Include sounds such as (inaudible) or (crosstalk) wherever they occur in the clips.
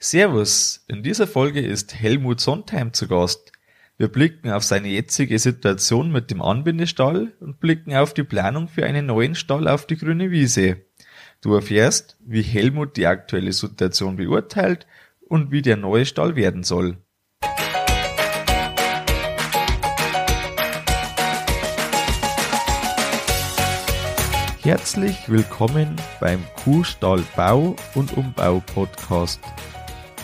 Servus, in dieser Folge ist Helmut Sontheim zu Gast. Wir blicken auf seine jetzige Situation mit dem Anbindestall und blicken auf die Planung für einen neuen Stall auf die grüne Wiese. Du erfährst, wie Helmut die aktuelle Situation beurteilt und wie der neue Stall werden soll. Herzlich willkommen beim Kuhstall Bau und Umbau Podcast.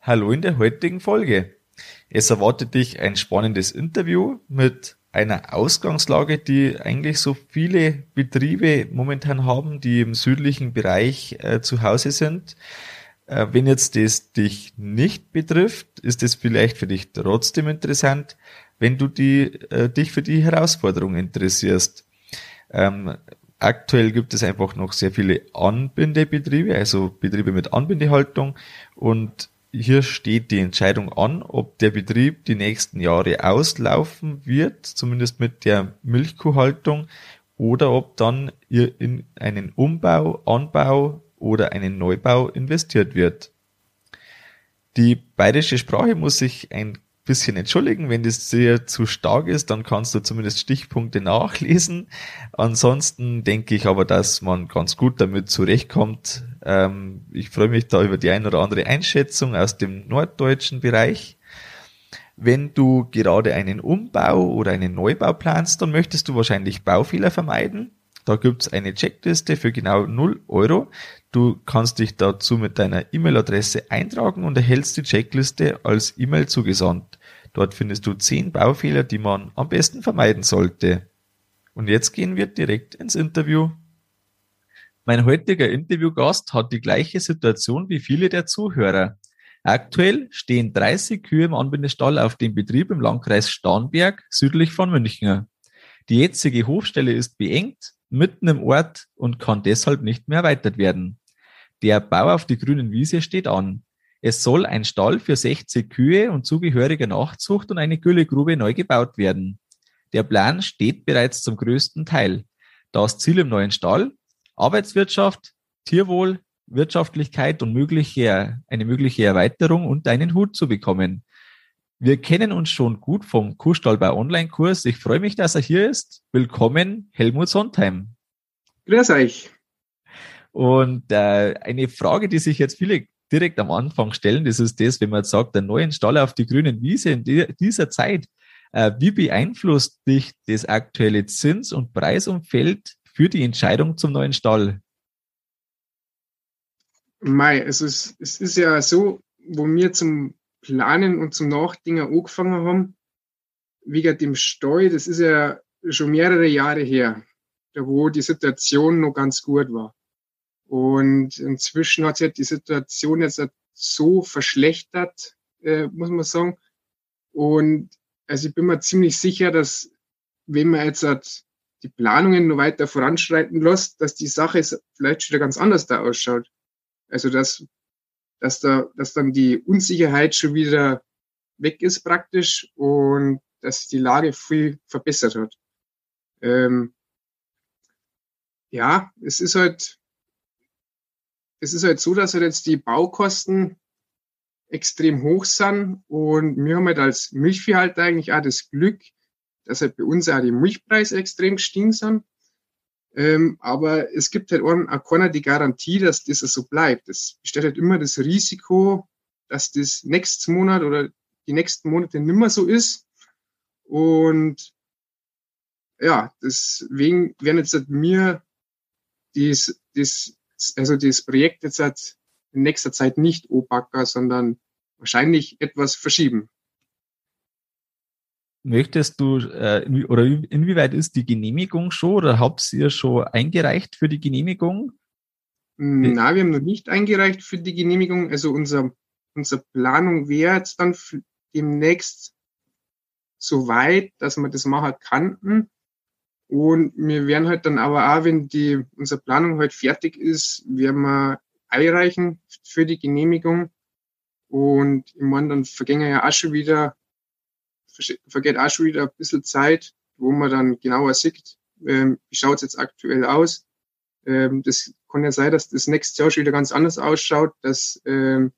Hallo in der heutigen Folge. Es erwartet dich ein spannendes Interview mit einer Ausgangslage, die eigentlich so viele Betriebe momentan haben, die im südlichen Bereich äh, zu Hause sind. Äh, wenn jetzt das dich nicht betrifft, ist es vielleicht für dich trotzdem interessant, wenn du die, äh, dich für die Herausforderung interessierst. Ähm, Aktuell gibt es einfach noch sehr viele Anbindebetriebe, also Betriebe mit Anbindehaltung und hier steht die Entscheidung an, ob der Betrieb die nächsten Jahre auslaufen wird, zumindest mit der Milchkuhhaltung, oder ob dann in einen Umbau, Anbau oder einen Neubau investiert wird. Die bayerische Sprache muss sich ein bisschen entschuldigen. Wenn das sehr zu stark ist, dann kannst du zumindest Stichpunkte nachlesen. Ansonsten denke ich aber, dass man ganz gut damit zurechtkommt. Ähm, ich freue mich da über die ein oder andere Einschätzung aus dem norddeutschen Bereich. Wenn du gerade einen Umbau oder einen Neubau planst, dann möchtest du wahrscheinlich Baufehler vermeiden. Da gibt's eine Checkliste für genau 0 Euro. Du kannst dich dazu mit deiner E-Mail-Adresse eintragen und erhältst die Checkliste als E-Mail zugesandt. Dort findest du zehn Baufehler, die man am besten vermeiden sollte. Und jetzt gehen wir direkt ins Interview. Mein heutiger Interviewgast hat die gleiche Situation wie viele der Zuhörer. Aktuell stehen 30 Kühe im Anbindestall auf dem Betrieb im Landkreis Starnberg südlich von München. Die jetzige Hofstelle ist beengt, mitten im Ort und kann deshalb nicht mehr erweitert werden. Der Bau auf die grünen Wiese steht an. Es soll ein Stall für 60 Kühe und zugehörige Nachzucht und eine Güllegrube neu gebaut werden. Der Plan steht bereits zum größten Teil. Das Ziel im neuen Stall, Arbeitswirtschaft, Tierwohl, Wirtschaftlichkeit und mögliche, eine mögliche Erweiterung und einen Hut zu bekommen. Wir kennen uns schon gut vom Kuhstall bei Online-Kurs. Ich freue mich, dass er hier ist. Willkommen, Helmut Sondheim. Grüß euch. Und äh, eine Frage, die sich jetzt viele direkt am Anfang stellen. Das ist das, wenn man jetzt sagt, der neuen Stall auf die grünen Wiese in dieser Zeit. Äh, wie beeinflusst dich das aktuelle Zins- und Preisumfeld für die Entscheidung zum neuen Stall? Mei, es ist, es ist ja so, wo wir zum Planen und zum Nachdenken angefangen haben, wegen dem Stall, das ist ja schon mehrere Jahre her, wo die Situation noch ganz gut war. Und inzwischen hat sich die Situation jetzt so verschlechtert, äh, muss man sagen. Und also ich bin mir ziemlich sicher, dass wenn man jetzt halt die Planungen noch weiter voranschreiten lässt, dass die Sache vielleicht schon wieder ganz anders da ausschaut. Also dass, dass da, dass dann die Unsicherheit schon wieder weg ist praktisch und dass die Lage viel verbessert hat. Ähm, ja, es ist halt, es ist halt so, dass halt jetzt die Baukosten extrem hoch sind und wir haben halt als Milchviehhalter eigentlich auch das Glück, dass halt bei uns auch die Milchpreise extrem gestiegen sind. Ähm, aber es gibt halt auch keiner die Garantie, dass das so bleibt. Es besteht halt immer das Risiko, dass das nächsten Monat oder die nächsten Monate nimmer so ist. Und ja, deswegen werden jetzt halt mir dies, das also das Projekt jetzt halt in nächster Zeit nicht OPACA, sondern wahrscheinlich etwas verschieben. Möchtest du, äh, oder inwieweit ist die Genehmigung schon oder habt ihr schon eingereicht für die Genehmigung? Nein, wir haben noch nicht eingereicht für die Genehmigung. Also unser unsere Planung wäre jetzt dann demnächst so weit, dass wir das machen könnten. Und wir werden halt dann aber auch, wenn die, unsere Planung halt fertig ist, werden wir einreichen für die Genehmigung. Und ich meine, dann vergänge ja auch schon wieder, vergeht auch schon wieder ein bisschen Zeit, wo man dann genauer sieht, ähm, wie schaut es jetzt aktuell aus. Ähm, das kann ja sein, dass das nächste Jahr schon wieder ganz anders ausschaut, dass ähm,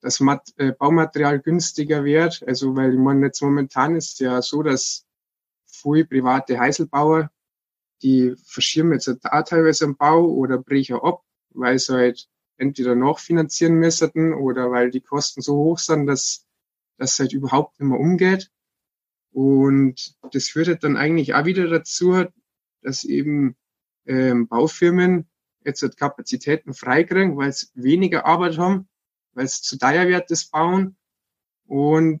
das Mat äh, Baumaterial günstiger wird. Also, weil meine, jetzt momentan ist ja so, dass viele private Heiselbauer, die verschirmen jetzt auch teilweise am Bau oder brechen ab, weil sie halt entweder nachfinanzieren müssten oder weil die Kosten so hoch sind, dass das halt überhaupt nicht mehr umgeht. Und das führt halt dann eigentlich auch wieder dazu, dass eben ähm, Baufirmen jetzt halt Kapazitäten freikriegen, weil sie weniger Arbeit haben weil es zu teuer wird, das Bauen. Und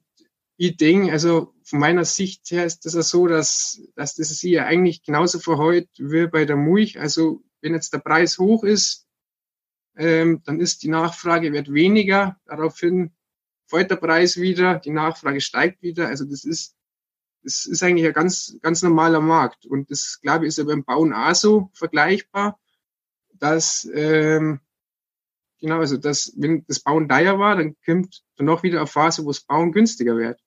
ich denke, also von meiner Sicht her ist das ja so, dass, dass das sich ja eigentlich genauso verhält wie bei der Mulch. Also wenn jetzt der Preis hoch ist, ähm, dann ist die Nachfrage wird weniger. Daraufhin fällt der Preis wieder, die Nachfrage steigt wieder. Also das ist, das ist eigentlich ein ganz, ganz normaler Markt. Und das, glaube ich, ist ja beim Bauen auch so vergleichbar, dass ähm, Genau, also das, wenn das Bauen teuer war, dann kommt dann noch wieder eine Phase, wo das Bauen günstiger wird.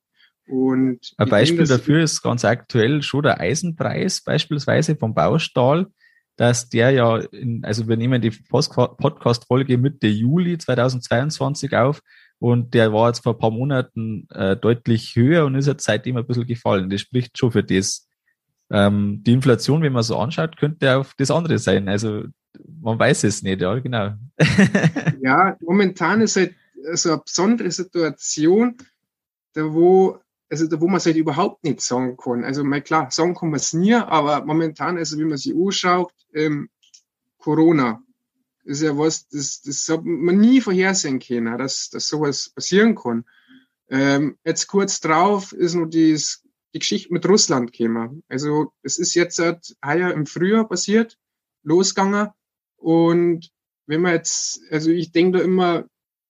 Und ein Beispiel denke, dafür ist ganz aktuell schon der Eisenpreis beispielsweise vom Baustahl, dass der ja, in, also wir nehmen die Podcast-Folge Mitte Juli 2022 auf und der war jetzt vor ein paar Monaten äh, deutlich höher und ist jetzt seitdem ein bisschen gefallen. Das spricht schon für das. Ähm, die Inflation, wenn man so anschaut, könnte auf das andere sein. Also man weiß es nicht, ja, genau. (laughs) ja, momentan ist halt so eine besondere Situation, da wo, also da wo man es halt überhaupt nicht sagen kann. Also mal klar, sagen kann man es nie, aber momentan, also wie man sich anschaut, ähm, Corona ist ja was, das, das hat man nie vorhersehen können, dass, dass sowas passieren kann. Ähm, jetzt kurz drauf ist noch dies, die Geschichte mit Russland gekommen. Also es ist jetzt halt heuer im Frühjahr passiert, losgegangen und wenn man jetzt, also ich denke da immer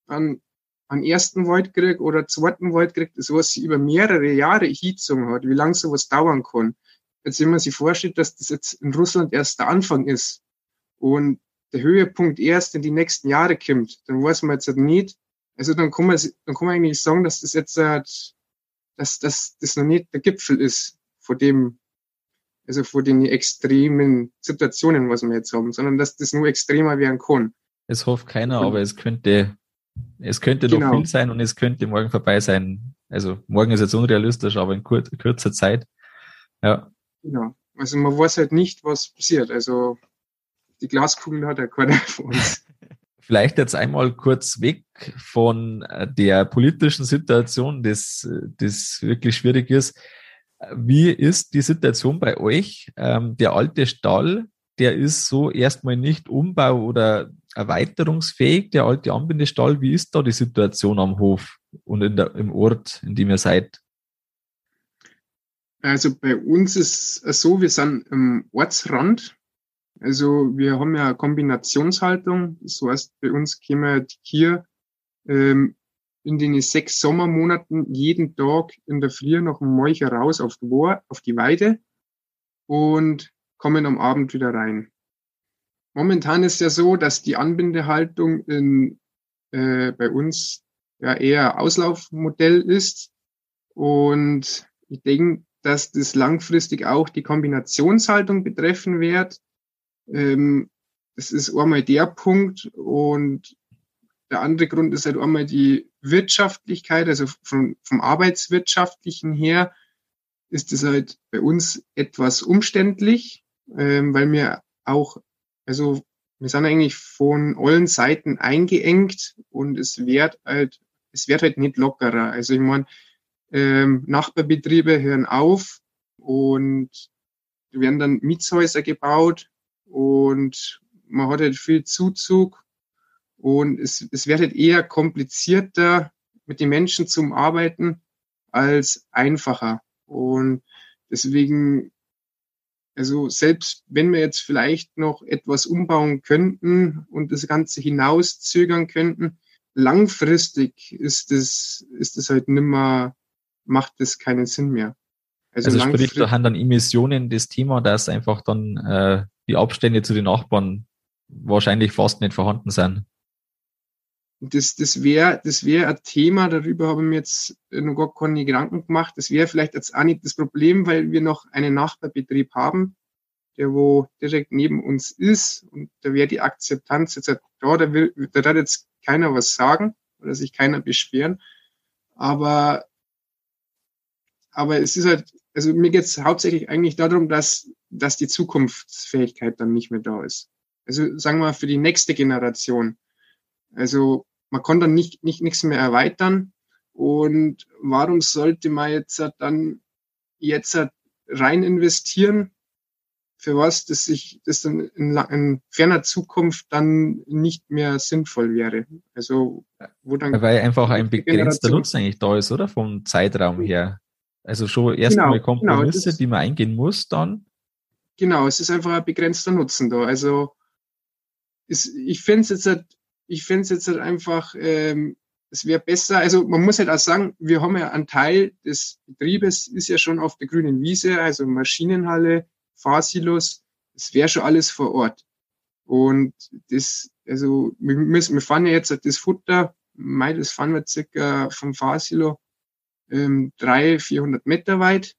an, an ersten Weltkrieg oder zweiten Weltkrieg, das was über mehrere Jahre hingezogen hat, wie lange sowas dauern kann. Jetzt, wenn man sich vorstellt, dass das jetzt in Russland erst der Anfang ist und der Höhepunkt erst in die nächsten Jahre kommt, dann weiß man jetzt halt nicht, also dann kann man, dann kann man eigentlich sagen, dass das jetzt, dass, dass das noch nicht der Gipfel ist von dem, also vor den extremen Situationen, was wir jetzt haben, sondern dass das nur extremer werden kann. Es hofft keiner, aber es könnte, es könnte genau. noch viel sein und es könnte morgen vorbei sein. Also morgen ist jetzt unrealistisch, aber in kur kurzer Zeit. Ja. Genau. Also man weiß halt nicht, was passiert. Also die Glaskugel hat ja keiner von uns. Vielleicht jetzt einmal kurz weg von der politischen Situation, das, das wirklich schwierig ist. Wie ist die Situation bei euch? Ähm, der alte Stall, der ist so erstmal nicht umbau- oder erweiterungsfähig, der alte Anbindestall. Wie ist da die Situation am Hof und in der, im Ort, in dem ihr seid? Also bei uns ist es so, wir sind am Ortsrand. Also wir haben ja Kombinationshaltung. Das heißt, bei uns käme die Kier ähm, in den sechs Sommermonaten jeden Tag in der Früh noch ein Molcher raus auf die, auf die Weide und kommen am Abend wieder rein. Momentan ist ja so, dass die Anbindehaltung in, äh, bei uns ja eher Auslaufmodell ist und ich denke, dass das langfristig auch die Kombinationshaltung betreffen wird. Ähm, das ist einmal der Punkt und der andere Grund ist halt einmal die Wirtschaftlichkeit, also vom, vom Arbeitswirtschaftlichen her ist es halt bei uns etwas umständlich, ähm, weil wir auch, also wir sind eigentlich von allen Seiten eingeengt und es wird halt, es wird halt nicht lockerer. Also ich meine, ähm, Nachbarbetriebe hören auf und werden dann Mietshäuser gebaut und man hat halt viel Zuzug und es, es wird halt eher komplizierter, mit den Menschen zum Arbeiten als einfacher. Und deswegen, also selbst wenn wir jetzt vielleicht noch etwas umbauen könnten und das Ganze hinauszögern könnten, langfristig ist es, ist es halt nimmer, macht es keinen Sinn mehr. Also, also sprich, da haben dann Emissionen das Thema, dass einfach dann äh, die Abstände zu den Nachbarn wahrscheinlich fast nicht vorhanden sind. Das, das wäre das wäre ein Thema, darüber habe ich mir jetzt noch gar keine Gedanken gemacht. Das wäre vielleicht jetzt auch nicht das Problem, weil wir noch einen Nachbarbetrieb haben, der wo direkt neben uns ist und da wäre die Akzeptanz jetzt da, da will, da darf jetzt keiner was sagen oder sich keiner beschweren. Aber, aber es ist halt, also mir geht es hauptsächlich eigentlich darum, dass, dass die Zukunftsfähigkeit dann nicht mehr da ist. Also sagen wir für die nächste Generation. Also man kann dann nicht, nicht nichts mehr erweitern. Und warum sollte man jetzt dann jetzt rein investieren für was, das sich, das dann in, in, ferner Zukunft dann nicht mehr sinnvoll wäre. Also, wo dann. Weil einfach ein begrenzter Nutzen eigentlich da ist, oder? Vom Zeitraum her. Also schon erstmal genau, Kompromisse, genau, die man eingehen muss, dann. Genau, es ist einfach ein begrenzter Nutzen da. Also, ist, ich finde es jetzt halt, ich finde es jetzt halt einfach, ähm, es wäre besser, also man muss halt auch sagen, wir haben ja einen Teil des Betriebes, ist ja schon auf der grünen Wiese, also Maschinenhalle, Fahrsilos, es wäre schon alles vor Ort. Und das, also wir, müssen, wir fahren ja jetzt das Futter, Mai, das fahren wir circa vom Fahrsilo ähm, 300, 400 Meter weit.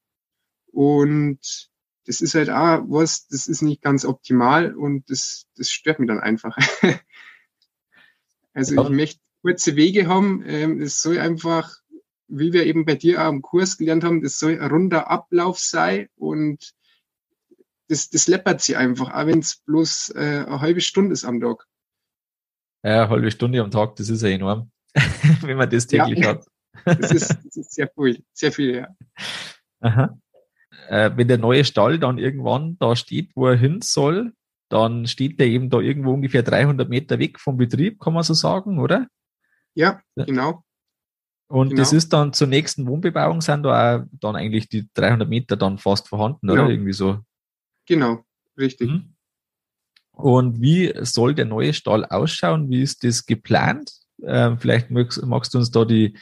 Und das ist halt auch was, das ist nicht ganz optimal und das, das stört mich dann einfach. (laughs) also ich möchte kurze Wege haben. Ähm, es soll einfach, wie wir eben bei dir auch im Kurs gelernt haben, das soll ein runder Ablauf sein und das, das läppert sie einfach, auch wenn es bloß äh, eine halbe Stunde ist am Tag. Ja, eine halbe Stunde am Tag, das ist ja enorm, (laughs) wenn man das täglich ja, hat. Das, ist, (laughs) das ist sehr viel, sehr viel, ja. Aha. Äh, wenn der neue Stall dann irgendwann da steht, wo er hin soll, dann steht der eben da irgendwo ungefähr 300 Meter weg vom Betrieb, kann man so sagen, oder? Ja, genau. Und genau. das ist dann zur nächsten Wohnbebauung sind da auch dann eigentlich die 300 Meter dann fast vorhanden, genau. oder? Irgendwie so. Genau, richtig. Mhm. Und wie soll der neue Stall ausschauen? Wie ist das geplant? Ähm, vielleicht magst, magst, du uns da die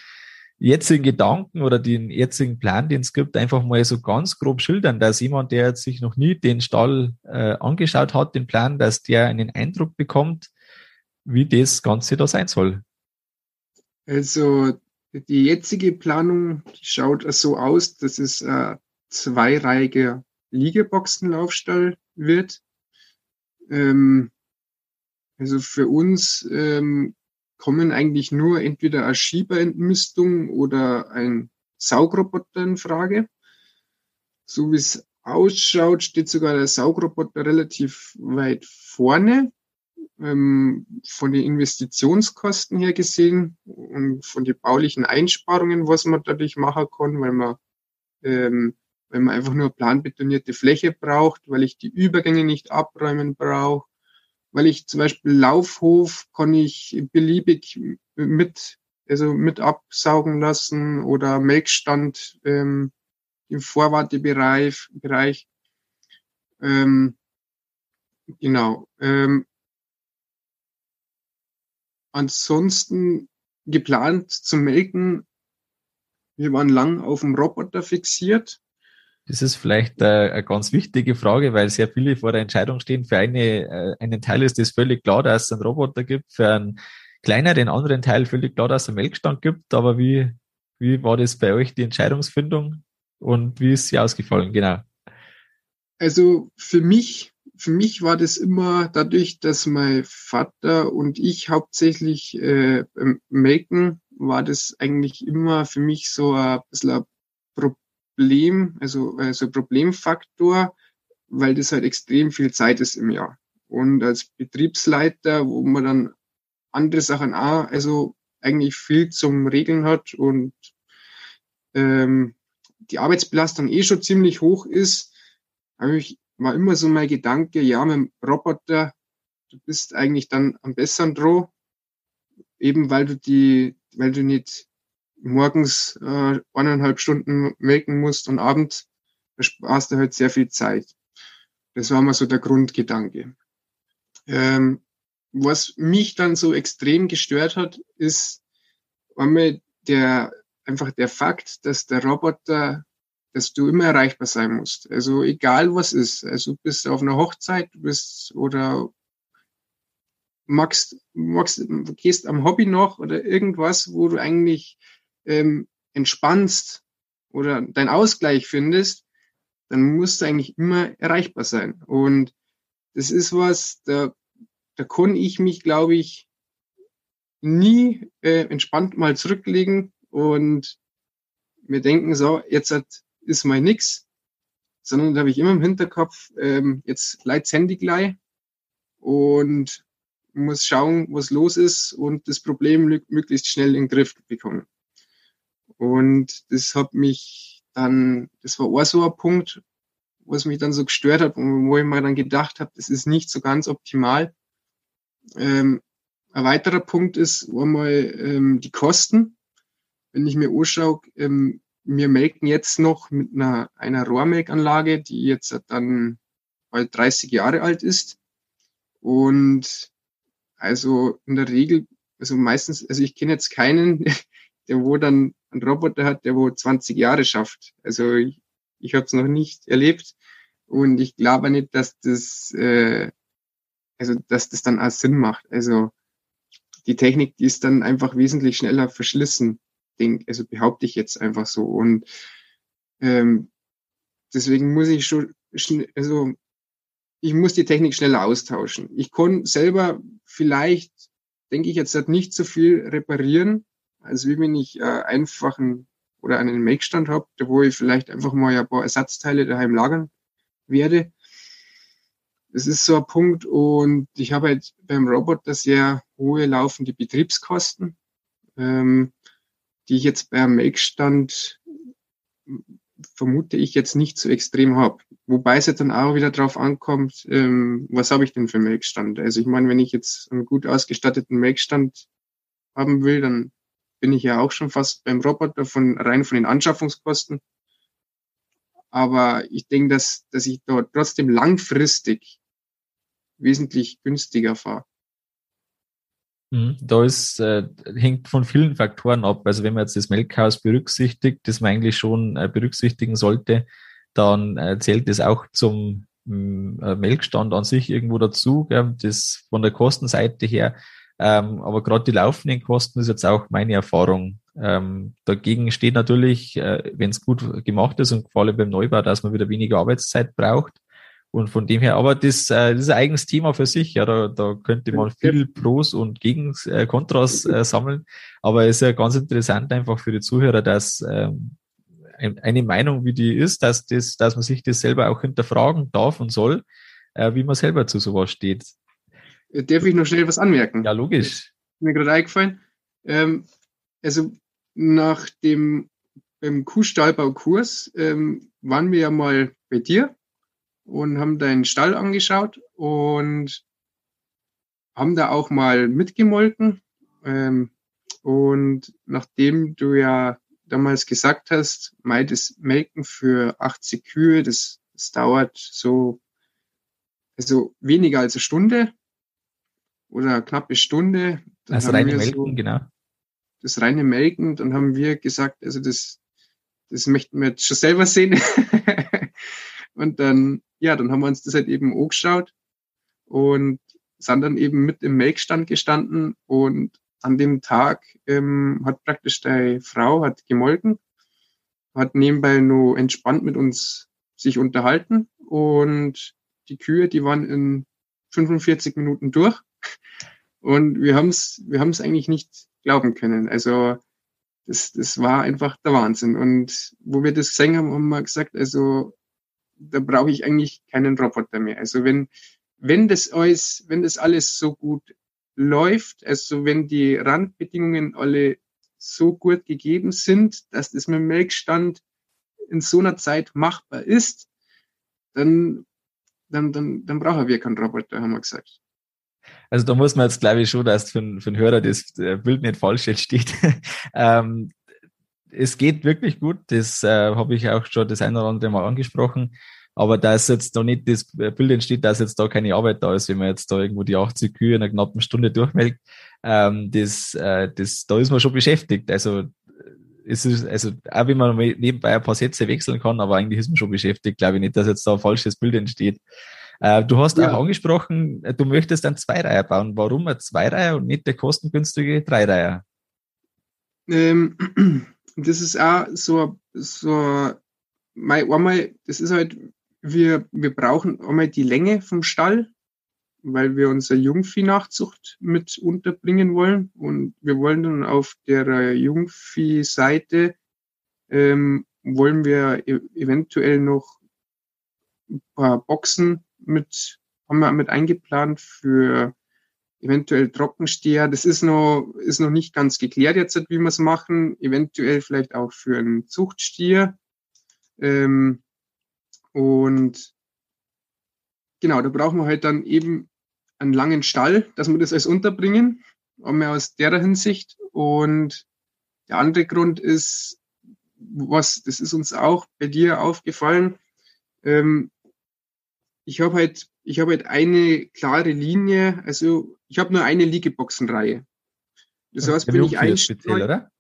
jetzigen Gedanken oder den jetzigen Plan, den es gibt, einfach mal so ganz grob schildern, dass jemand, der jetzt sich noch nie den Stall äh, angeschaut hat, den Plan, dass der einen Eindruck bekommt, wie das Ganze da sein soll. Also die jetzige Planung die schaut so aus, dass es äh, zweireihiger Liegeboxenlaufstall wird. Ähm, also für uns ähm, kommen eigentlich nur entweder eine Schieberentmistung oder ein Saugroboter in Frage. So wie es ausschaut, steht sogar der Saugroboter relativ weit vorne. Ähm, von den Investitionskosten her gesehen und von den baulichen Einsparungen, was man dadurch machen kann, weil man ähm, wenn man einfach nur planbetonierte Fläche braucht, weil ich die Übergänge nicht abräumen brauche, weil ich zum Beispiel Laufhof kann ich beliebig mit, also mit absaugen lassen oder Melkstand ähm, im Vorwartebereich. Bereich. Ähm, genau. Ähm, ansonsten geplant zu melken, wir waren lang auf dem Roboter fixiert. Das ist vielleicht äh, eine ganz wichtige Frage, weil sehr viele vor der Entscheidung stehen. Für eine, äh, einen Teil ist es völlig klar, dass es einen Roboter gibt, für einen kleineren anderen Teil völlig klar, dass es einen Melkstand gibt. Aber wie, wie war das bei euch, die Entscheidungsfindung und wie ist sie ausgefallen? Genau. Also für mich, für mich war das immer dadurch, dass mein Vater und ich hauptsächlich äh, melken, war das eigentlich immer für mich so ein bisschen ein Problem, also, also Problemfaktor, weil das halt extrem viel Zeit ist im Jahr. Und als Betriebsleiter, wo man dann andere Sachen auch, also eigentlich viel zum Regeln hat und ähm, die Arbeitsbelastung eh schon ziemlich hoch ist, habe ich war immer so mein Gedanke, ja, mit dem Roboter, du bist eigentlich dann am besseren dran, eben weil du die, weil du nicht morgens äh, eineinhalb Stunden melken musst und abends sparst du halt sehr viel Zeit. Das war mal so der Grundgedanke. Ähm, was mich dann so extrem gestört hat, ist einmal der, einfach der Fakt, dass der Roboter, dass du immer erreichbar sein musst. Also egal was ist. Also du bist auf einer Hochzeit, du bist oder magst, magst, gehst am Hobby noch oder irgendwas, wo du eigentlich ähm, entspannst oder dein Ausgleich findest, dann musst du eigentlich immer erreichbar sein. Und das ist was, da, da kann ich mich, glaube ich, nie äh, entspannt mal zurücklegen und mir denken, so, jetzt hat, ist mal nix, sondern da habe ich immer im Hinterkopf, ähm, jetzt leid's Handy gleich und muss schauen, was los ist und das Problem möglichst schnell in den Griff bekommen. Und das hat mich dann, das war auch so ein Punkt, was mich dann so gestört hat und wo ich mir dann gedacht habe, das ist nicht so ganz optimal. Ähm, ein weiterer Punkt ist einmal ähm, die Kosten. Wenn ich mir anschaue, ähm, wir melken jetzt noch mit einer, einer Rohrmelkanlage, die jetzt dann bald 30 Jahre alt ist. Und also in der Regel, also meistens, also ich kenne jetzt keinen, der wo dann einen Roboter hat, der wo 20 Jahre schafft. Also ich, ich habe es noch nicht erlebt und ich glaube nicht, dass das, äh, also dass das dann auch Sinn macht. Also die Technik, die ist dann einfach wesentlich schneller verschlissen, denk, also behaupte ich jetzt einfach so. Und ähm, deswegen muss ich schon, also ich muss die Technik schneller austauschen. Ich kann selber vielleicht, denke ich jetzt, nicht so viel reparieren, als wie wenn ich äh, einfachen oder einen Make-Stand habe, wo ich vielleicht einfach mal ein paar Ersatzteile daheim lagern werde. Das ist so ein Punkt und ich habe halt beim Roboter sehr hohe laufende Betriebskosten, ähm, die ich jetzt beim Make-Stand vermute ich jetzt nicht so extrem habe. Wobei es ja dann auch wieder drauf ankommt, ähm, was habe ich denn für Make-Stand? Also ich meine, wenn ich jetzt einen gut ausgestatteten Make-Stand haben will, dann bin ich ja auch schon fast beim Roboter von rein von den Anschaffungskosten. Aber ich denke, dass, dass ich dort trotzdem langfristig wesentlich günstiger fahre. Mhm. Da ist, äh, hängt von vielen Faktoren ab. Also wenn man jetzt das Melkhaus berücksichtigt, das man eigentlich schon äh, berücksichtigen sollte, dann äh, zählt das auch zum mm, äh, Melkstand an sich irgendwo dazu. Gell? Das von der Kostenseite her. Ähm, aber gerade die laufenden Kosten ist jetzt auch meine Erfahrung. Ähm, dagegen steht natürlich, äh, wenn es gut gemacht ist und vor allem beim Neubau, dass man wieder weniger Arbeitszeit braucht. Und von dem her, aber das, äh, das ist ein eigenes Thema für sich. Ja, da, da könnte man viel Pros und Gegen äh, Kontras äh, sammeln. Aber es ist ja ganz interessant einfach für die Zuhörer, dass ähm, eine Meinung, wie die ist, dass das, dass man sich das selber auch hinterfragen darf und soll, äh, wie man selber zu sowas steht. Darf ich noch schnell was anmerken? Ja, logisch. Mir gerade eingefallen. Ähm, also nach dem beim Kuhstallbaukurs ähm, waren wir ja mal bei dir und haben deinen Stall angeschaut und haben da auch mal mitgemolken. Ähm, und nachdem du ja damals gesagt hast, mei, das Melken für 80 Kühe, das, das dauert so, also weniger als eine Stunde oder knappe Stunde. Dann also reine Melken, so, genau. Das reine Melken, dann haben wir gesagt, also das, das möchten wir jetzt schon selber sehen. (laughs) und dann ja, dann haben wir uns das halt eben angeschaut und sind dann eben mit im Melkstand gestanden und an dem Tag ähm, hat praktisch die Frau hat gemolken, hat nebenbei nur entspannt mit uns sich unterhalten und die Kühe, die waren in 45 Minuten durch und wir haben es wir haben's eigentlich nicht glauben können. Also das, das war einfach der Wahnsinn. Und wo wir das gesehen haben, haben wir gesagt, also da brauche ich eigentlich keinen Roboter mehr. Also wenn, wenn das alles, wenn das alles so gut läuft, also wenn die Randbedingungen alle so gut gegeben sind, dass das mit dem Melkstand in so einer Zeit machbar ist, dann, dann, dann, dann brauchen wir keinen Roboter, haben wir gesagt. Also da muss man jetzt, glaube ich, schon, dass für, für den Hörer das Bild nicht falsch entsteht. (laughs) ähm, es geht wirklich gut. Das äh, habe ich auch schon das eine oder andere Mal angesprochen. Aber da ist jetzt da nicht das Bild entsteht, dass jetzt da keine Arbeit da ist, wenn man jetzt da irgendwo die 80 Kühe in einer knappen Stunde durchmelkt. Ähm, das, äh, das, da ist man schon beschäftigt. Also es ist, also auch wenn man nebenbei ein paar Sätze wechseln kann, aber eigentlich ist man schon beschäftigt, glaube ich nicht, dass jetzt da ein falsches Bild entsteht. Äh, du hast ja. auch angesprochen, du möchtest ein Zweireiher bauen. Warum ein Zweireiher und nicht der kostengünstige Dreireiher? Ähm, (clears throat) das ist auch so, so mein, einmal, das ist halt, wir, wir brauchen einmal die Länge vom Stall, weil wir unsere Jungvieh-Nachzucht mit unterbringen wollen. Und wir wollen dann auf der Jungvieh-Seite, ähm, wollen wir e eventuell noch ein paar Boxen mit, haben wir mit eingeplant für eventuell Trockensteher. Das ist noch, ist noch nicht ganz geklärt jetzt, wie wir es machen. Eventuell vielleicht auch für einen Zuchtstier. Ähm, und genau, da brauchen wir halt dann eben einen langen Stall, dass wir das alles unterbringen, einmal aus der Hinsicht. Und der andere Grund ist, was, das ist uns auch bei dir aufgefallen. Ähm, ich habe halt, ich habe halt eine klare Linie, also ich habe nur eine Liegeboxenreihe. Das heißt, wenn ich einstelle, oder?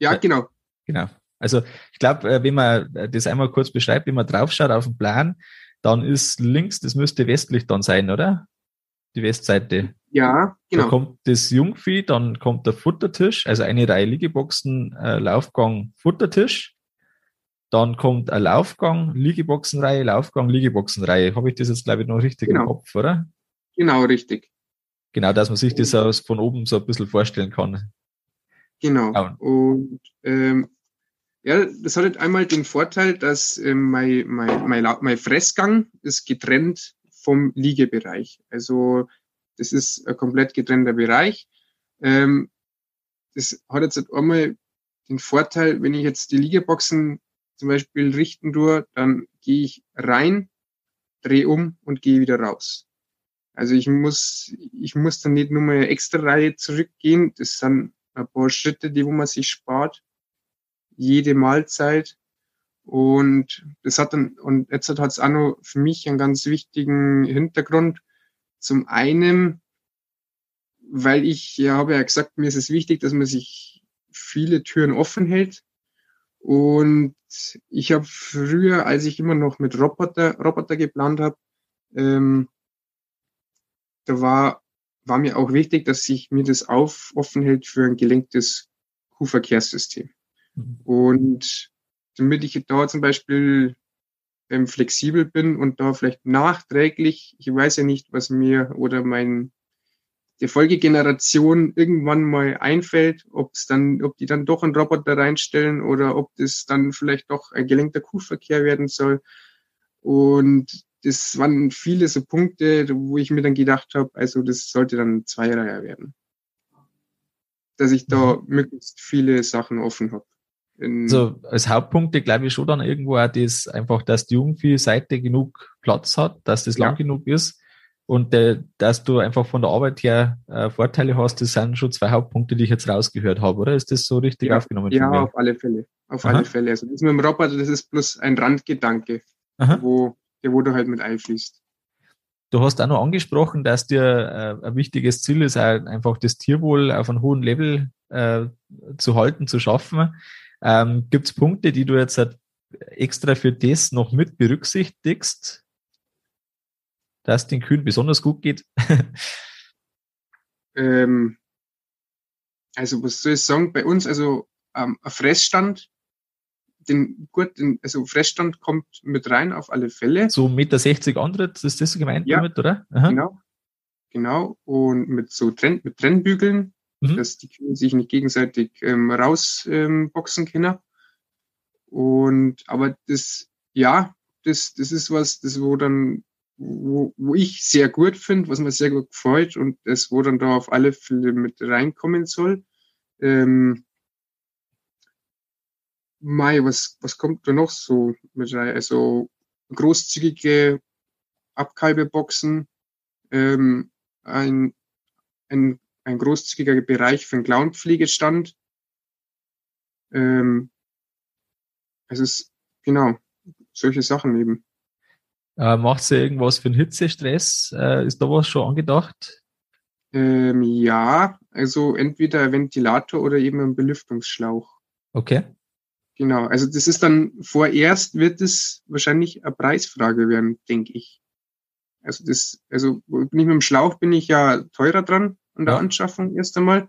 Ja, genau. Genau. Also ich glaube, äh, wenn man äh, das einmal kurz beschreibt, wenn man draufschaut auf den Plan, dann ist links, das müsste westlich dann sein, oder? Die Westseite. Ja, genau. Da kommt das Jungvieh, dann kommt der Futtertisch, also eine Reihe Liegeboxen, äh, Laufgang, Futtertisch. Dann kommt ein Laufgang, Liegeboxenreihe, Laufgang, Liegeboxenreihe. Habe ich das jetzt, glaube ich, noch richtig genau. im Kopf, oder? Genau, richtig. Genau, dass man sich das aus, von oben so ein bisschen vorstellen kann. Genau. Und ähm, ja, das hat halt einmal den Vorteil, dass ähm, mein, mein, mein, mein Fressgang ist getrennt vom Liegebereich. Also das ist ein komplett getrennter Bereich. Ähm, das hat jetzt halt einmal den Vorteil, wenn ich jetzt die Liegeboxen zum Beispiel richten tue, dann gehe ich rein, drehe um und gehe wieder raus. Also ich muss, ich muss dann nicht nur mal eine extra Reihe zurückgehen. Das sind ein paar Schritte, die wo man sich spart jede Mahlzeit. Und das hat dann, und jetzt hat es auch noch für mich einen ganz wichtigen Hintergrund. Zum einen, weil ich, ja, habe ja gesagt, mir ist es wichtig, dass man sich viele Türen offen hält. Und ich habe früher, als ich immer noch mit Roboter, Roboter geplant habe, ähm, da war, war mir auch wichtig, dass sich mir das auf, offen hält für ein gelenktes Kuhverkehrssystem. Mhm. Und damit ich da zum Beispiel ähm, flexibel bin und da vielleicht nachträglich, ich weiß ja nicht, was mir oder mein die Folgegeneration irgendwann mal einfällt, ob es dann, ob die dann doch einen Roboter reinstellen oder ob das dann vielleicht doch ein gelenkter Kuhverkehr werden soll. Und das waren viele so Punkte, wo ich mir dann gedacht habe, also das sollte dann Zweireiher werden. Dass ich da mhm. möglichst viele Sachen offen habe. Also als Hauptpunkte glaube ich schon dann irgendwo auch das einfach, dass die Jungvieh-Seite genug Platz hat, dass das ja. lang genug ist und äh, dass du einfach von der Arbeit her äh, Vorteile hast, das sind schon zwei Hauptpunkte, die ich jetzt rausgehört habe, oder? Ist das so richtig ja, aufgenommen? Ja, auf alle Fälle. Auf Aha. alle Fälle. Also das mit dem Roboter, das ist bloß ein Randgedanke, wo, der wo du halt mit einfließt. Du hast auch noch angesprochen, dass dir äh, ein wichtiges Ziel ist, einfach das Tierwohl auf einem hohen Level äh, zu halten, zu schaffen. Ähm, Gibt es Punkte, die du jetzt halt extra für das noch mit berücksichtigst, dass den Kühen besonders gut geht? (laughs) ähm, also was soll ich sagen, bei uns, also ähm, ein Fressstand, den gut, den, also Fressstand kommt mit rein auf alle Fälle. So Meter 60 Antritt, ist das gemeint ja, damit, oder? Aha. Genau. Genau. Und mit so Trenn, mit Trennbügeln, mhm. dass die Kühe sich nicht gegenseitig ähm, rausboxen ähm, können. Und aber das, ja, das, das ist was, das wo dann, wo, wo ich sehr gut finde, was mir sehr gut gefällt und das, wo dann da auf alle Fälle mit reinkommen soll. Ähm, Mai, was, was kommt da noch so mit rein? Also großzügige Abkalbeboxen, ähm, ein, ein ein großzügiger Bereich für den Clownpflegestand. Ähm, es ist, genau, solche Sachen eben. Äh, macht sie irgendwas für den Hitzestress? Äh, ist da was schon angedacht? Ähm, ja, also entweder ein Ventilator oder eben ein Belüftungsschlauch. Okay. Genau, also das ist dann vorerst wird es wahrscheinlich eine Preisfrage werden, denke ich. Also das, also bin ich mit dem Schlauch bin ich ja teurer dran an der ja. Anschaffung erst einmal.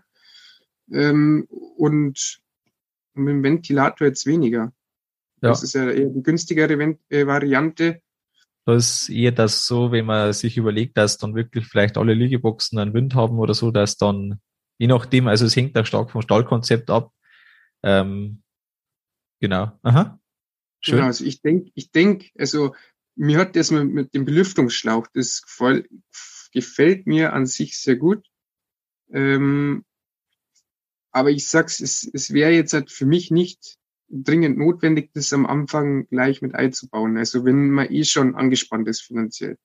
Ähm, und mit dem Ventilator jetzt weniger. Ja. Das ist ja eher die günstigere Vent äh, Variante. Das ist eher das so, wenn man sich überlegt, dass dann wirklich vielleicht alle Liegeboxen einen Wind haben oder so, dass dann, je nachdem, also es hängt auch stark vom Stallkonzept ab. Ähm, genau. Aha. Schön. Genau, also ich denke, ich denke, also mir hat das mit, mit dem Belüftungsschlauch, das gefällt mir an sich sehr gut. Ähm, aber ich sag's, es, es wäre jetzt halt für mich nicht dringend notwendig, das am Anfang gleich mit einzubauen. Also wenn man eh schon angespannt ist finanziell.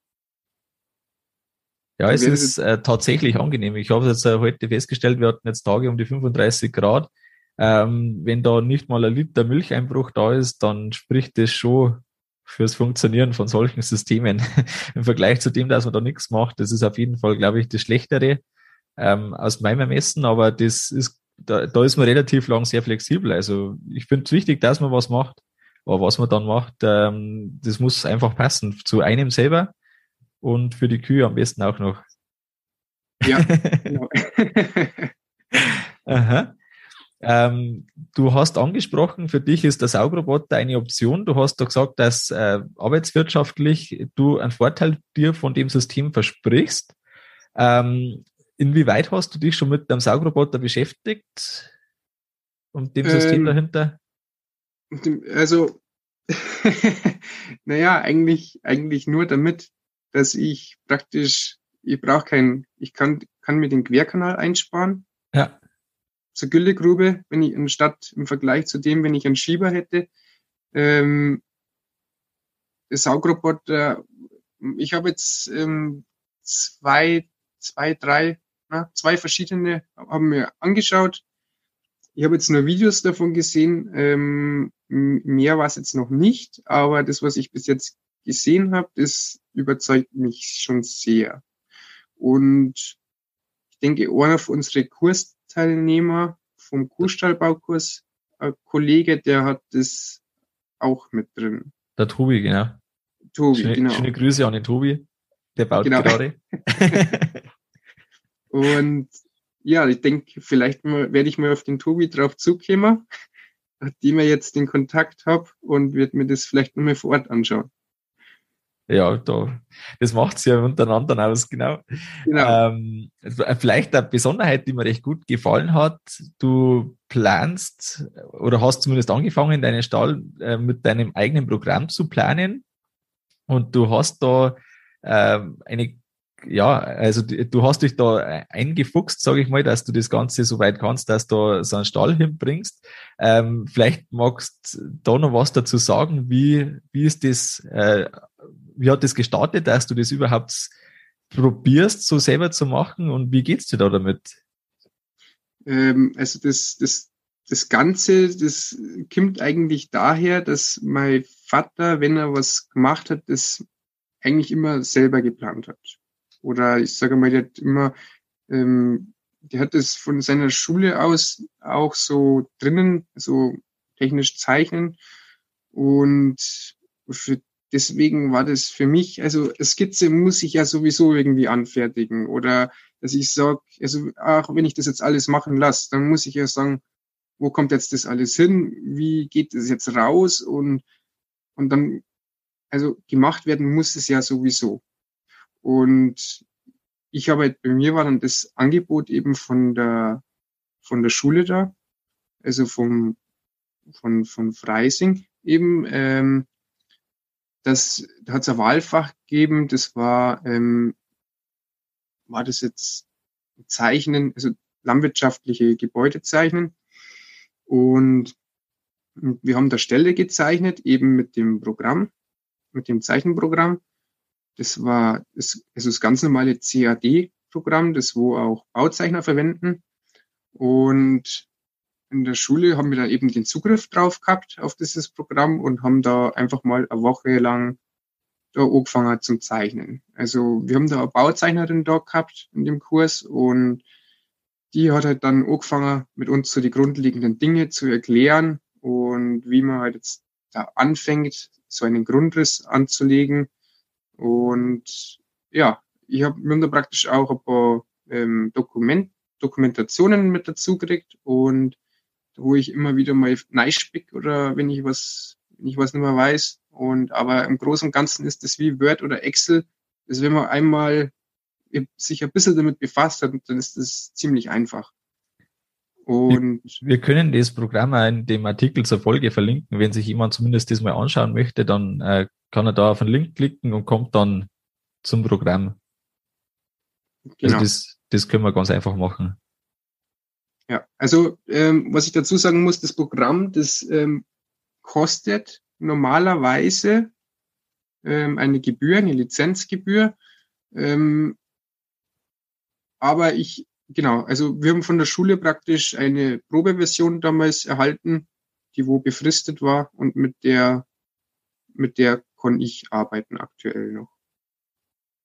Ja, es ist äh, tatsächlich angenehm. Ich habe jetzt äh, heute festgestellt, wir hatten jetzt Tage um die 35 Grad. Ähm, wenn da nicht mal ein Liter Milcheinbruch da ist, dann spricht das schon fürs Funktionieren von solchen Systemen. (laughs) Im Vergleich zu dem, dass man da nichts macht, das ist auf jeden Fall, glaube ich, das Schlechtere ähm, aus meinem Ermessen, aber das ist da, da ist man relativ lang sehr flexibel. Also ich finde es wichtig, dass man was macht, aber was man dann macht, ähm, das muss einfach passen zu einem selber und für die Kühe am besten auch noch. Ja, genau. (laughs) Aha. Ähm, du hast angesprochen, für dich ist der Saugroboter eine Option. Du hast da gesagt, dass äh, arbeitswirtschaftlich du einen Vorteil dir von dem System versprichst. Ähm, Inwieweit hast du dich schon mit dem Saugroboter beschäftigt und dem System ähm, dahinter? Also, (laughs) naja, eigentlich, eigentlich nur damit, dass ich praktisch, ich brauche keinen, ich kann, kann mir den Querkanal einsparen. Ja. Zur Güllegrube, wenn ich anstatt im Vergleich zu dem, wenn ich einen Schieber hätte, ähm, der Saugroboter, ich habe jetzt ähm, zwei, zwei, drei ja, zwei verschiedene haben mir angeschaut. Ich habe jetzt nur Videos davon gesehen. Ähm, mehr war es jetzt noch nicht, aber das, was ich bis jetzt gesehen habe, das überzeugt mich schon sehr. Und ich denke, einer von unseren Kursteilnehmer vom Kuhstallbaukurs, ein Kollege, der hat das auch mit drin. Der Tobi, genau. Tobi, schöne, genau. Schöne Grüße an den Tobi. Der baut genau. gerade. (laughs) Und ja, ich denke, vielleicht werde ich mal auf den Tobi drauf zukommen, nachdem ich jetzt den Kontakt habe und wird mir das vielleicht nochmal vor Ort anschauen. Ja, da, das macht's ja untereinander aus, genau. genau. Ähm, vielleicht eine Besonderheit, die mir recht gut gefallen hat. Du planst oder hast zumindest angefangen, deinen Stall äh, mit deinem eigenen Programm zu planen. Und du hast da äh, eine ja, also du hast dich da eingefuchst, sage ich mal, dass du das Ganze so weit kannst, dass du so einen Stall hinbringst. Ähm, vielleicht magst du da noch was dazu sagen, wie, wie ist das, äh, wie hat das gestartet, dass du das überhaupt probierst, so selber zu machen und wie geht's dir da damit? Ähm, also das, das, das Ganze, das kommt eigentlich daher, dass mein Vater, wenn er was gemacht hat, das eigentlich immer selber geplant hat. Oder ich sage mal, der hat immer, ähm, der hat es von seiner Schule aus auch so drinnen, so technisch zeichnen. Und für, deswegen war das für mich, also Skizze muss ich ja sowieso irgendwie anfertigen. Oder dass ich sage, also ach, wenn ich das jetzt alles machen lasse, dann muss ich ja sagen, wo kommt jetzt das alles hin? Wie geht das jetzt raus? Und, und dann, also gemacht werden muss es ja sowieso. Und ich habe halt, bei mir war dann das Angebot eben von der, von der Schule da, also vom, von, von Freising eben, ähm, das, da hat es ein Wahlfach gegeben, das war, ähm, war das jetzt Zeichnen, also landwirtschaftliche Gebäude zeichnen. Und wir haben da Stelle gezeichnet, eben mit dem Programm, mit dem Zeichenprogramm. Das war das, also das ganz normale CAD-Programm, das wo auch Bauzeichner verwenden. Und in der Schule haben wir da eben den Zugriff drauf gehabt auf dieses Programm und haben da einfach mal eine Woche lang da angefangen zum Zeichnen. Also wir haben da eine Bauzeichnerin da gehabt in dem Kurs und die hat halt dann angefangen, mit uns so die grundlegenden Dinge zu erklären und wie man halt jetzt da anfängt, so einen Grundriss anzulegen. Und ja, ich habe mir da praktisch auch ein paar ähm, Dokument, Dokumentationen mit dazu gekriegt und wo ich immer wieder mal neispick oder wenn ich was, wenn ich was nicht mehr weiß. Und aber im Großen und Ganzen ist das wie Word oder Excel. Das wenn man einmal sich ein bisschen damit befasst hat, dann ist das ziemlich einfach. Und wir können das Programm in dem Artikel zur Folge verlinken. Wenn sich jemand zumindest das mal anschauen möchte, dann äh, kann er da auf den Link klicken und kommt dann zum Programm. Also genau. Also das, das können wir ganz einfach machen. Ja, also ähm, was ich dazu sagen muss, das Programm, das ähm, kostet normalerweise ähm, eine Gebühr, eine Lizenzgebühr. Ähm, aber ich, genau, also wir haben von der Schule praktisch eine Probeversion damals erhalten, die wo befristet war und mit der, mit der kann ich arbeiten aktuell noch.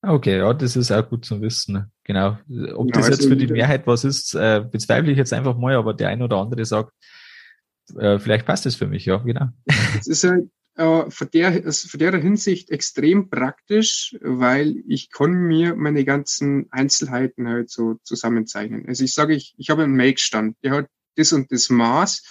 Okay, ja, das ist auch gut zu wissen. Genau. Ob ja, das jetzt also für die Mehrheit was ist, äh, bezweifle ich jetzt einfach mal, aber der ein oder andere sagt, äh, vielleicht passt es für mich, ja, genau. (laughs) Es ist halt äh, von, der, von der Hinsicht extrem praktisch, weil ich kann mir meine ganzen Einzelheiten halt so zusammenzeichnen. Also ich sage, ich, ich habe einen Make-Stand, der hat das und das Maß.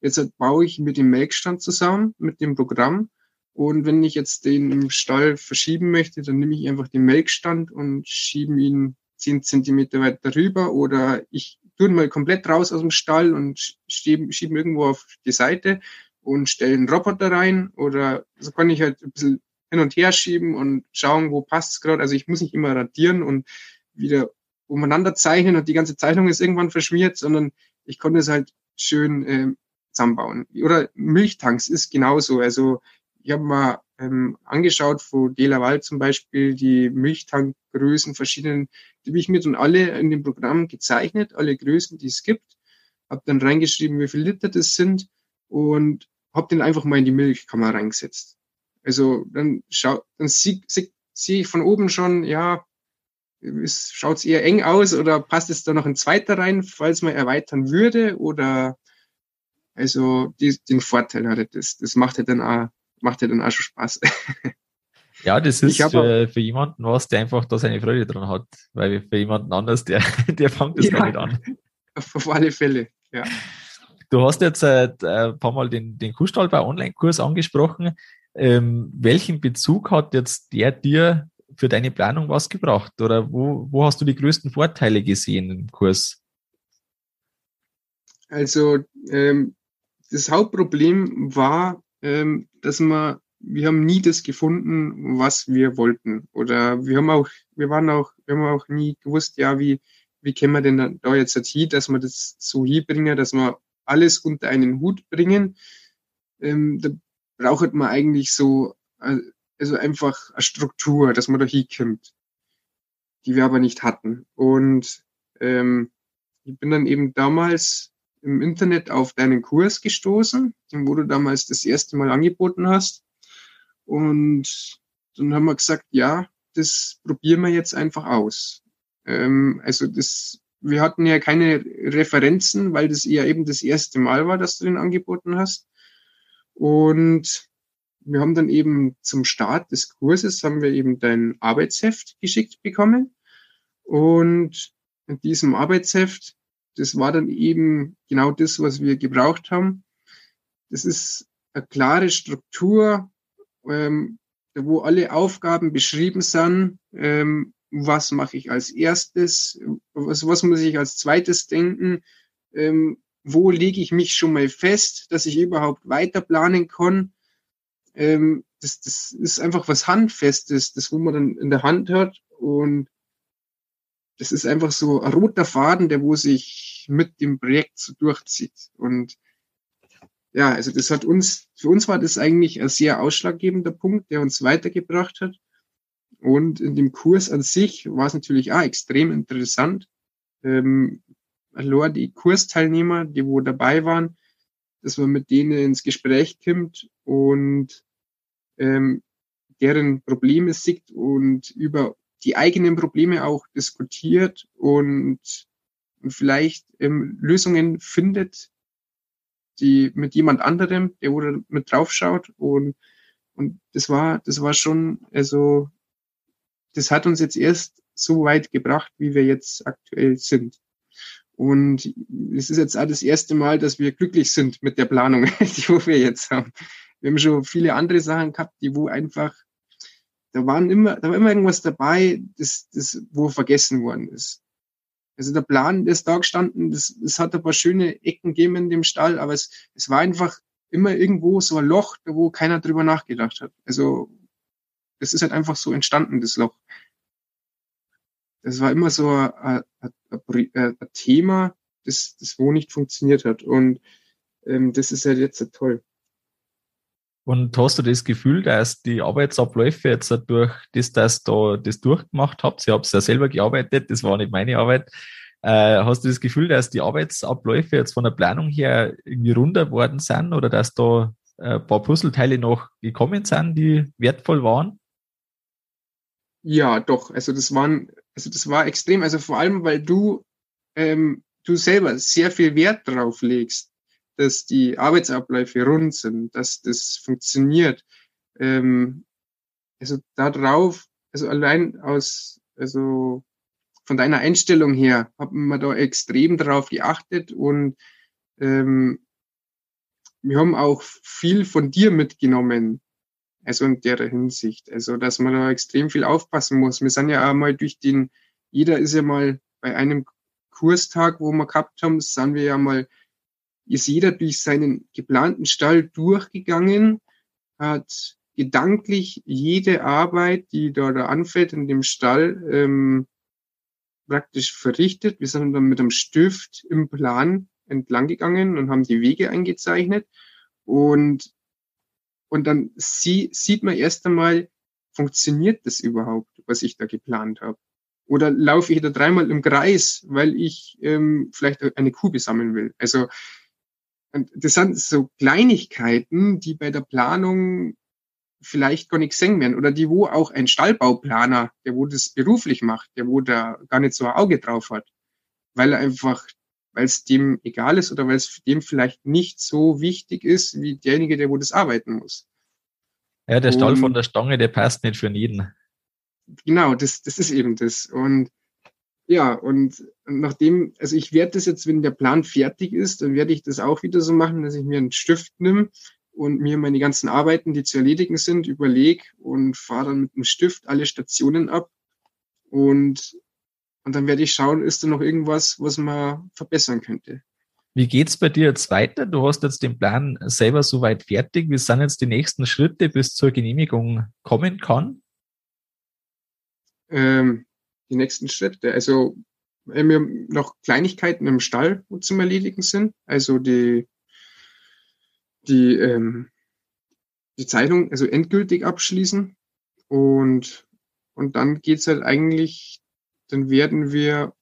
Jetzt baue ich mit dem Make-Stand zusammen, mit dem Programm und wenn ich jetzt den im Stall verschieben möchte, dann nehme ich einfach den Melkstand und schiebe ihn zehn Zentimeter weiter rüber oder ich tue ihn mal komplett raus aus dem Stall und schiebe, schiebe ihn irgendwo auf die Seite und stelle einen Roboter rein oder so kann ich halt ein bisschen hin und her schieben und schauen, wo passt es gerade. Also ich muss nicht immer radieren und wieder umeinander zeichnen und die ganze Zeichnung ist irgendwann verschmiert, sondern ich konnte es halt schön äh, zusammenbauen. Oder Milchtanks ist genauso. Also ich habe mal ähm, angeschaut, von Delaval zum Beispiel, die Milchtankgrößen verschiedenen, die habe ich mir dann alle in dem Programm gezeichnet, alle Größen, die es gibt, habe dann reingeschrieben, wie viel Liter das sind und habe den einfach mal in die Milchkammer reingesetzt. Also dann schau, dann sehe sieh, sieh ich von oben schon, ja, schaut es eher eng aus oder passt es da noch ein zweiter rein, falls man erweitern würde oder also die, den Vorteil hatte das. Das macht ja dann auch macht ja dann auch schon Spaß. (laughs) Ja, das ist für, für jemanden was, der einfach da seine Freude dran hat. Weil für jemanden anders, der, (laughs) der fängt das ja, gar nicht an. Auf alle Fälle, ja. Du hast jetzt äh, ein paar Mal den, den Kuhstallbau Online-Kurs angesprochen. Ähm, welchen Bezug hat jetzt der dir für deine Planung was gebracht? Oder wo, wo hast du die größten Vorteile gesehen im Kurs? Also ähm, das Hauptproblem war, ähm, dass wir, wir haben nie das gefunden, was wir wollten. Oder wir haben auch, wir waren auch, wir haben auch nie gewusst, ja, wie, wie können wir denn da jetzt hin, dass wir das so hinbringen, dass wir alles unter einen Hut bringen. Ähm, da braucht man eigentlich so, äh, also einfach eine Struktur, dass man da hinkommt, die wir aber nicht hatten. Und ähm, ich bin dann eben damals im Internet auf deinen Kurs gestoßen, den wo du damals das erste Mal angeboten hast. Und dann haben wir gesagt, ja, das probieren wir jetzt einfach aus. Ähm, also das, wir hatten ja keine Referenzen, weil das ja eben das erste Mal war, dass du den angeboten hast. Und wir haben dann eben zum Start des Kurses haben wir eben dein Arbeitsheft geschickt bekommen. Und in diesem Arbeitsheft das war dann eben genau das, was wir gebraucht haben. Das ist eine klare Struktur, ähm, wo alle Aufgaben beschrieben sind. Ähm, was mache ich als erstes? Was, was muss ich als zweites denken? Ähm, wo lege ich mich schon mal fest, dass ich überhaupt weiter planen kann? Ähm, das, das ist einfach was Handfestes, das wo man dann in der Hand hat und das ist einfach so ein roter Faden, der wo sich mit dem Projekt so durchzieht. Und ja, also das hat uns, für uns war das eigentlich ein sehr ausschlaggebender Punkt, der uns weitergebracht hat. Und in dem Kurs an sich war es natürlich auch extrem interessant. Ähm, allein die Kursteilnehmer, die wo dabei waren, dass man mit denen ins Gespräch kommt und ähm, deren Probleme sieht und über die eigenen Probleme auch diskutiert und, und vielleicht ähm, Lösungen findet, die mit jemand anderem, der wo mit draufschaut und und das war das war schon also das hat uns jetzt erst so weit gebracht, wie wir jetzt aktuell sind. Und es ist jetzt auch das erste Mal, dass wir glücklich sind mit der Planung, (laughs) die wo wir jetzt haben. Wir haben schon viele andere Sachen gehabt, die wo einfach, da waren immer, da war immer irgendwas dabei, das, das, wo vergessen worden ist. Also der Plan ist da gestanden, das, das hat ein paar schöne Ecken gegeben in dem Stall, aber es, es war einfach immer irgendwo so ein Loch, wo keiner drüber nachgedacht hat. Also das ist halt einfach so entstanden, das Loch. Das war immer so ein, ein, ein, ein Thema, das, das wo nicht funktioniert hat. Und ähm, das ist halt jetzt toll. Und hast du das Gefühl, dass die Arbeitsabläufe jetzt durch das, dass da das durchgemacht habt, ihr habt ja selber gearbeitet, das war nicht meine Arbeit, äh, hast du das Gefühl, dass die Arbeitsabläufe jetzt von der Planung her irgendwie runder worden sind oder dass da äh, ein paar Puzzleteile noch gekommen sind, die wertvoll waren? Ja, doch. Also das waren, also das war extrem. Also vor allem, weil du ähm, du selber sehr viel Wert drauf legst dass die Arbeitsabläufe rund sind, dass das funktioniert. Ähm, also darauf, also allein aus, also von deiner Einstellung her, haben wir da extrem darauf geachtet und ähm, wir haben auch viel von dir mitgenommen, also in der Hinsicht, also dass man da extrem viel aufpassen muss. Wir sind ja auch mal durch den, jeder ist ja mal bei einem Kurstag, wo wir gehabt haben, sind wir ja mal ist jeder durch seinen geplanten Stall durchgegangen, hat gedanklich jede Arbeit, die da, anfällt in dem Stall, ähm, praktisch verrichtet. Wir sind dann mit einem Stift im Plan entlang gegangen und haben die Wege eingezeichnet. Und, und dann sie, sieht man erst einmal, funktioniert das überhaupt, was ich da geplant habe? Oder laufe ich da dreimal im Kreis, weil ich ähm, vielleicht eine Kuh besammeln will? Also und das sind so Kleinigkeiten, die bei der Planung vielleicht gar nicht gesehen werden oder die, wo auch ein Stallbauplaner, der wo das beruflich macht, der wo da gar nicht so ein Auge drauf hat, weil er einfach, weil es dem egal ist oder weil es dem vielleicht nicht so wichtig ist, wie derjenige, der wo das arbeiten muss. Ja, der Stall Und, von der Stange, der passt nicht für jeden. Genau, das, das ist eben das. Und ja, und nachdem, also ich werde das jetzt, wenn der Plan fertig ist, dann werde ich das auch wieder so machen, dass ich mir einen Stift nehme und mir meine ganzen Arbeiten, die zu erledigen sind, überlege und fahre dann mit dem Stift alle Stationen ab. Und, und dann werde ich schauen, ist da noch irgendwas, was man verbessern könnte. Wie geht's bei dir jetzt weiter? Du hast jetzt den Plan selber soweit fertig. Wie sind jetzt die nächsten Schritte, bis zur Genehmigung kommen kann? Ähm, die nächsten Schritte. Also wenn wir noch Kleinigkeiten im Stall zum Erledigen sind, also die, die, ähm, die Zeichnung also endgültig abschließen und, und dann geht's halt eigentlich, dann werden wir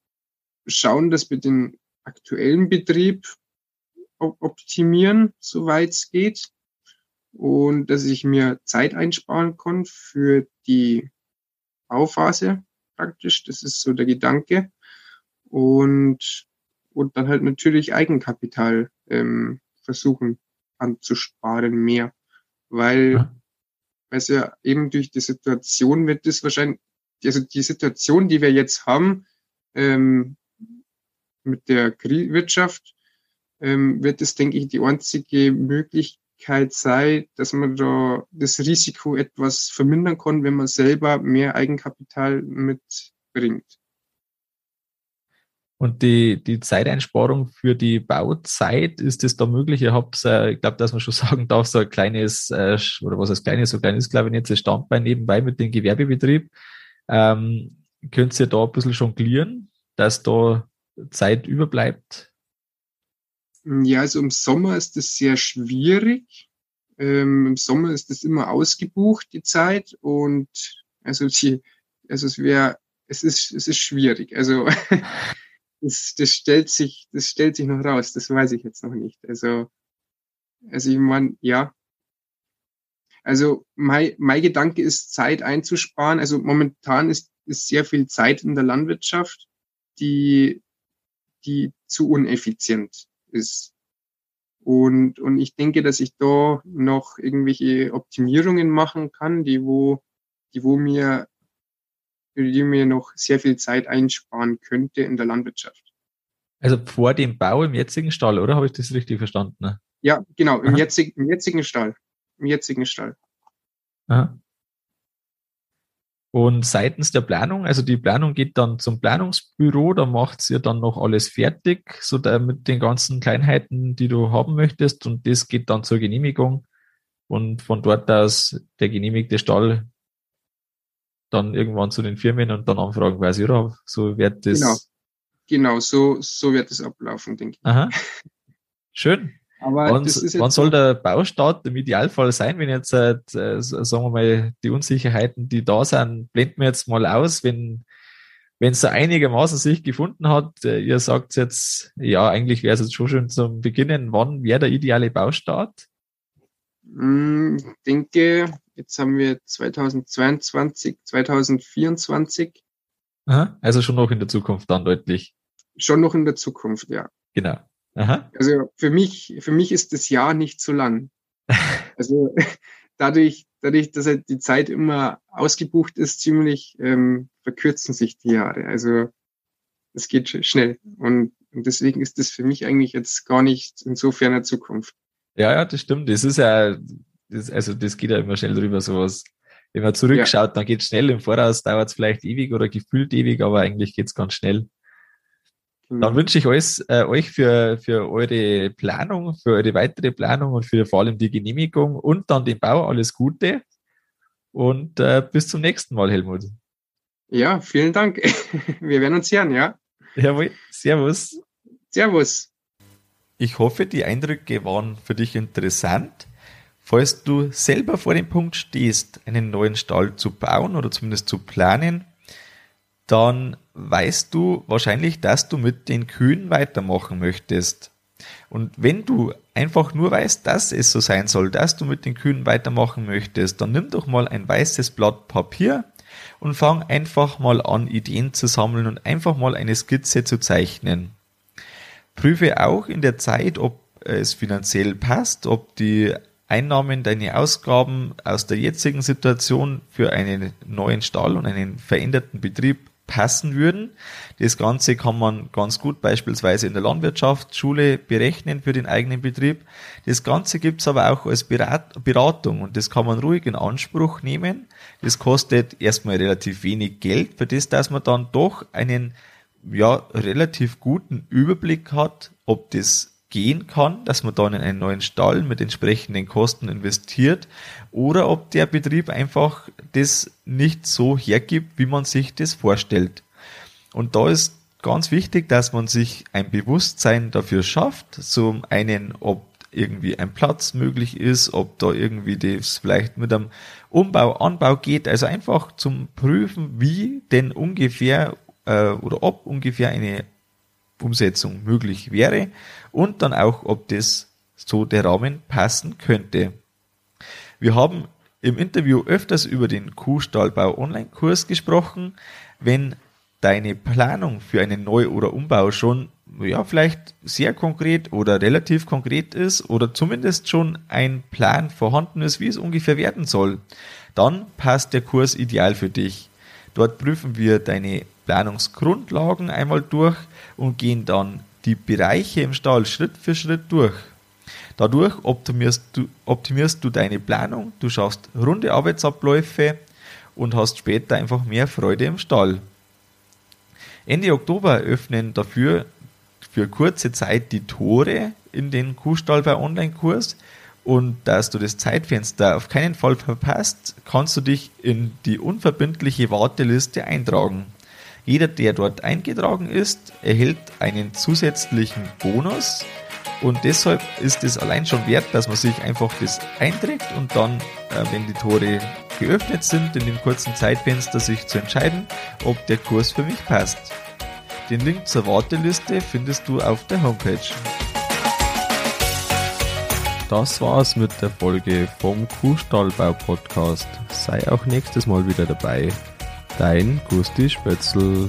schauen, dass wir den aktuellen Betrieb optimieren, soweit es geht und dass ich mir Zeit einsparen kann für die Bauphase praktisch. Das ist so der Gedanke. Und, und dann halt natürlich Eigenkapital ähm, versuchen anzusparen mehr. Weil, ja. es ja eben durch die Situation wird das wahrscheinlich, also die Situation, die wir jetzt haben, ähm, mit der Wirtschaft, ähm, wird es, denke ich, die einzige Möglichkeit Möglichkeit sei, dass man da das Risiko etwas vermindern kann, wenn man selber mehr Eigenkapital mitbringt. Und die, die Zeiteinsparung für die Bauzeit, ist das da möglich? Habt, äh, ich glaube, dass man schon (laughs) sagen darf, so ein kleines, äh, oder was heißt kleines, so kleines, glaube ich, jetzt ein Standbein nebenbei mit dem Gewerbebetrieb. Ähm, könnt ihr da ein bisschen jonglieren, dass da Zeit überbleibt ja, also im Sommer ist das sehr schwierig. Ähm, Im Sommer ist das immer ausgebucht, die Zeit. Und also, die, also es wäre, es ist, es ist schwierig. Also (laughs) das, das stellt sich, das stellt sich noch raus. Das weiß ich jetzt noch nicht. Also, also ich meine, ja. Also mein, mein Gedanke ist, Zeit einzusparen. Also momentan ist, ist sehr viel Zeit in der Landwirtschaft, die, die zu uneffizient ist. Und, und ich denke, dass ich da noch irgendwelche Optimierungen machen kann, die wo, die wo mir, die mir noch sehr viel Zeit einsparen könnte in der Landwirtschaft. Also vor dem Bau im jetzigen Stall, oder? Habe ich das richtig verstanden? Ja, genau, im, jetzigen, im jetzigen Stall im jetzigen Stall. Aha. Und seitens der Planung, also die Planung geht dann zum Planungsbüro, da macht ihr dann noch alles fertig, so da mit den ganzen Kleinheiten, die du haben möchtest, und das geht dann zur Genehmigung. Und von dort aus der genehmigte Stall dann irgendwann zu den Firmen und dann anfragen quasi, oder? So wird das. Genau, genau so, so wird es ablaufen, denke ich. Aha. (laughs) Schön. Aber wann, wann soll der Baustart im Idealfall sein, wenn jetzt, äh, sagen wir mal, die Unsicherheiten, die da sind, blenden wir jetzt mal aus, wenn wenn es so einigermaßen sich gefunden hat, äh, ihr sagt jetzt, ja, eigentlich wäre es jetzt schon schön zum Beginnen, wann wäre der ideale Baustart? Hm, ich denke, jetzt haben wir 2022, 2024. Aha, also schon noch in der Zukunft dann deutlich. Schon noch in der Zukunft, ja. Genau. Aha. Also für mich, für mich ist das Jahr nicht so lang. (laughs) also (laughs) dadurch, dadurch, dass halt die Zeit immer ausgebucht ist, ziemlich ähm, verkürzen sich die Jahre. Also es geht schnell. Und, und deswegen ist das für mich eigentlich jetzt gar nicht in so ferner Zukunft. Ja, ja, das stimmt. Das ist ja, das, also das geht ja immer schnell drüber, sowas. Wenn man zurückschaut, ja. dann geht es schnell. Im Voraus dauert es vielleicht ewig oder gefühlt ewig, aber eigentlich geht es ganz schnell. Dann mhm. wünsche ich euch, äh, euch für, für eure Planung, für eure weitere Planung und für vor allem die Genehmigung und dann den Bau alles Gute. Und äh, bis zum nächsten Mal, Helmut. Ja, vielen Dank. (laughs) Wir werden uns hören, ja. Jawohl. Servus. Servus. Ich hoffe, die Eindrücke waren für dich interessant. Falls du selber vor dem Punkt stehst, einen neuen Stall zu bauen oder zumindest zu planen, dann weißt du wahrscheinlich, dass du mit den Kühen weitermachen möchtest. Und wenn du einfach nur weißt, dass es so sein soll, dass du mit den Kühen weitermachen möchtest, dann nimm doch mal ein weißes Blatt Papier und fang einfach mal an, Ideen zu sammeln und einfach mal eine Skizze zu zeichnen. Prüfe auch in der Zeit, ob es finanziell passt, ob die Einnahmen, deine Ausgaben aus der jetzigen Situation für einen neuen Stall und einen veränderten Betrieb passen würden. Das Ganze kann man ganz gut beispielsweise in der Landwirtschaftsschule berechnen für den eigenen Betrieb. Das Ganze gibt's aber auch als Beratung und das kann man ruhig in Anspruch nehmen. Das kostet erstmal relativ wenig Geld, für das, dass man dann doch einen ja, relativ guten Überblick hat, ob das gehen kann, dass man dann in einen neuen Stall mit entsprechenden Kosten investiert oder ob der Betrieb einfach das nicht so hergibt, wie man sich das vorstellt. Und da ist ganz wichtig, dass man sich ein Bewusstsein dafür schafft, zum einen, ob irgendwie ein Platz möglich ist, ob da irgendwie das vielleicht mit einem Umbau, Anbau geht, also einfach zum Prüfen, wie denn ungefähr äh, oder ob ungefähr eine Umsetzung möglich wäre und dann auch, ob das so der Rahmen passen könnte. Wir haben im Interview öfters über den Kuhstallbau Online-Kurs gesprochen. Wenn deine Planung für einen Neu- oder Umbau schon ja, vielleicht sehr konkret oder relativ konkret ist oder zumindest schon ein Plan vorhanden ist, wie es ungefähr werden soll, dann passt der Kurs ideal für dich. Dort prüfen wir deine Planungsgrundlagen einmal durch und gehen dann die Bereiche im Stall Schritt für Schritt durch. Dadurch optimierst du, optimierst du deine Planung, du schaffst runde Arbeitsabläufe und hast später einfach mehr Freude im Stall. Ende Oktober öffnen dafür für kurze Zeit die Tore in den Kuhstall bei Online-Kurs und dass du das Zeitfenster auf keinen Fall verpasst, kannst du dich in die unverbindliche Warteliste eintragen. Jeder, der dort eingetragen ist, erhält einen zusätzlichen Bonus und deshalb ist es allein schon wert, dass man sich einfach das einträgt und dann, äh, wenn die Tore geöffnet sind, in dem kurzen Zeitfenster sich zu entscheiden, ob der Kurs für mich passt. Den Link zur Warteliste findest du auf der Homepage. Das war's mit der Folge vom Kuhstallbau Podcast. Sei auch nächstes Mal wieder dabei. Dein Gusti Spötzl.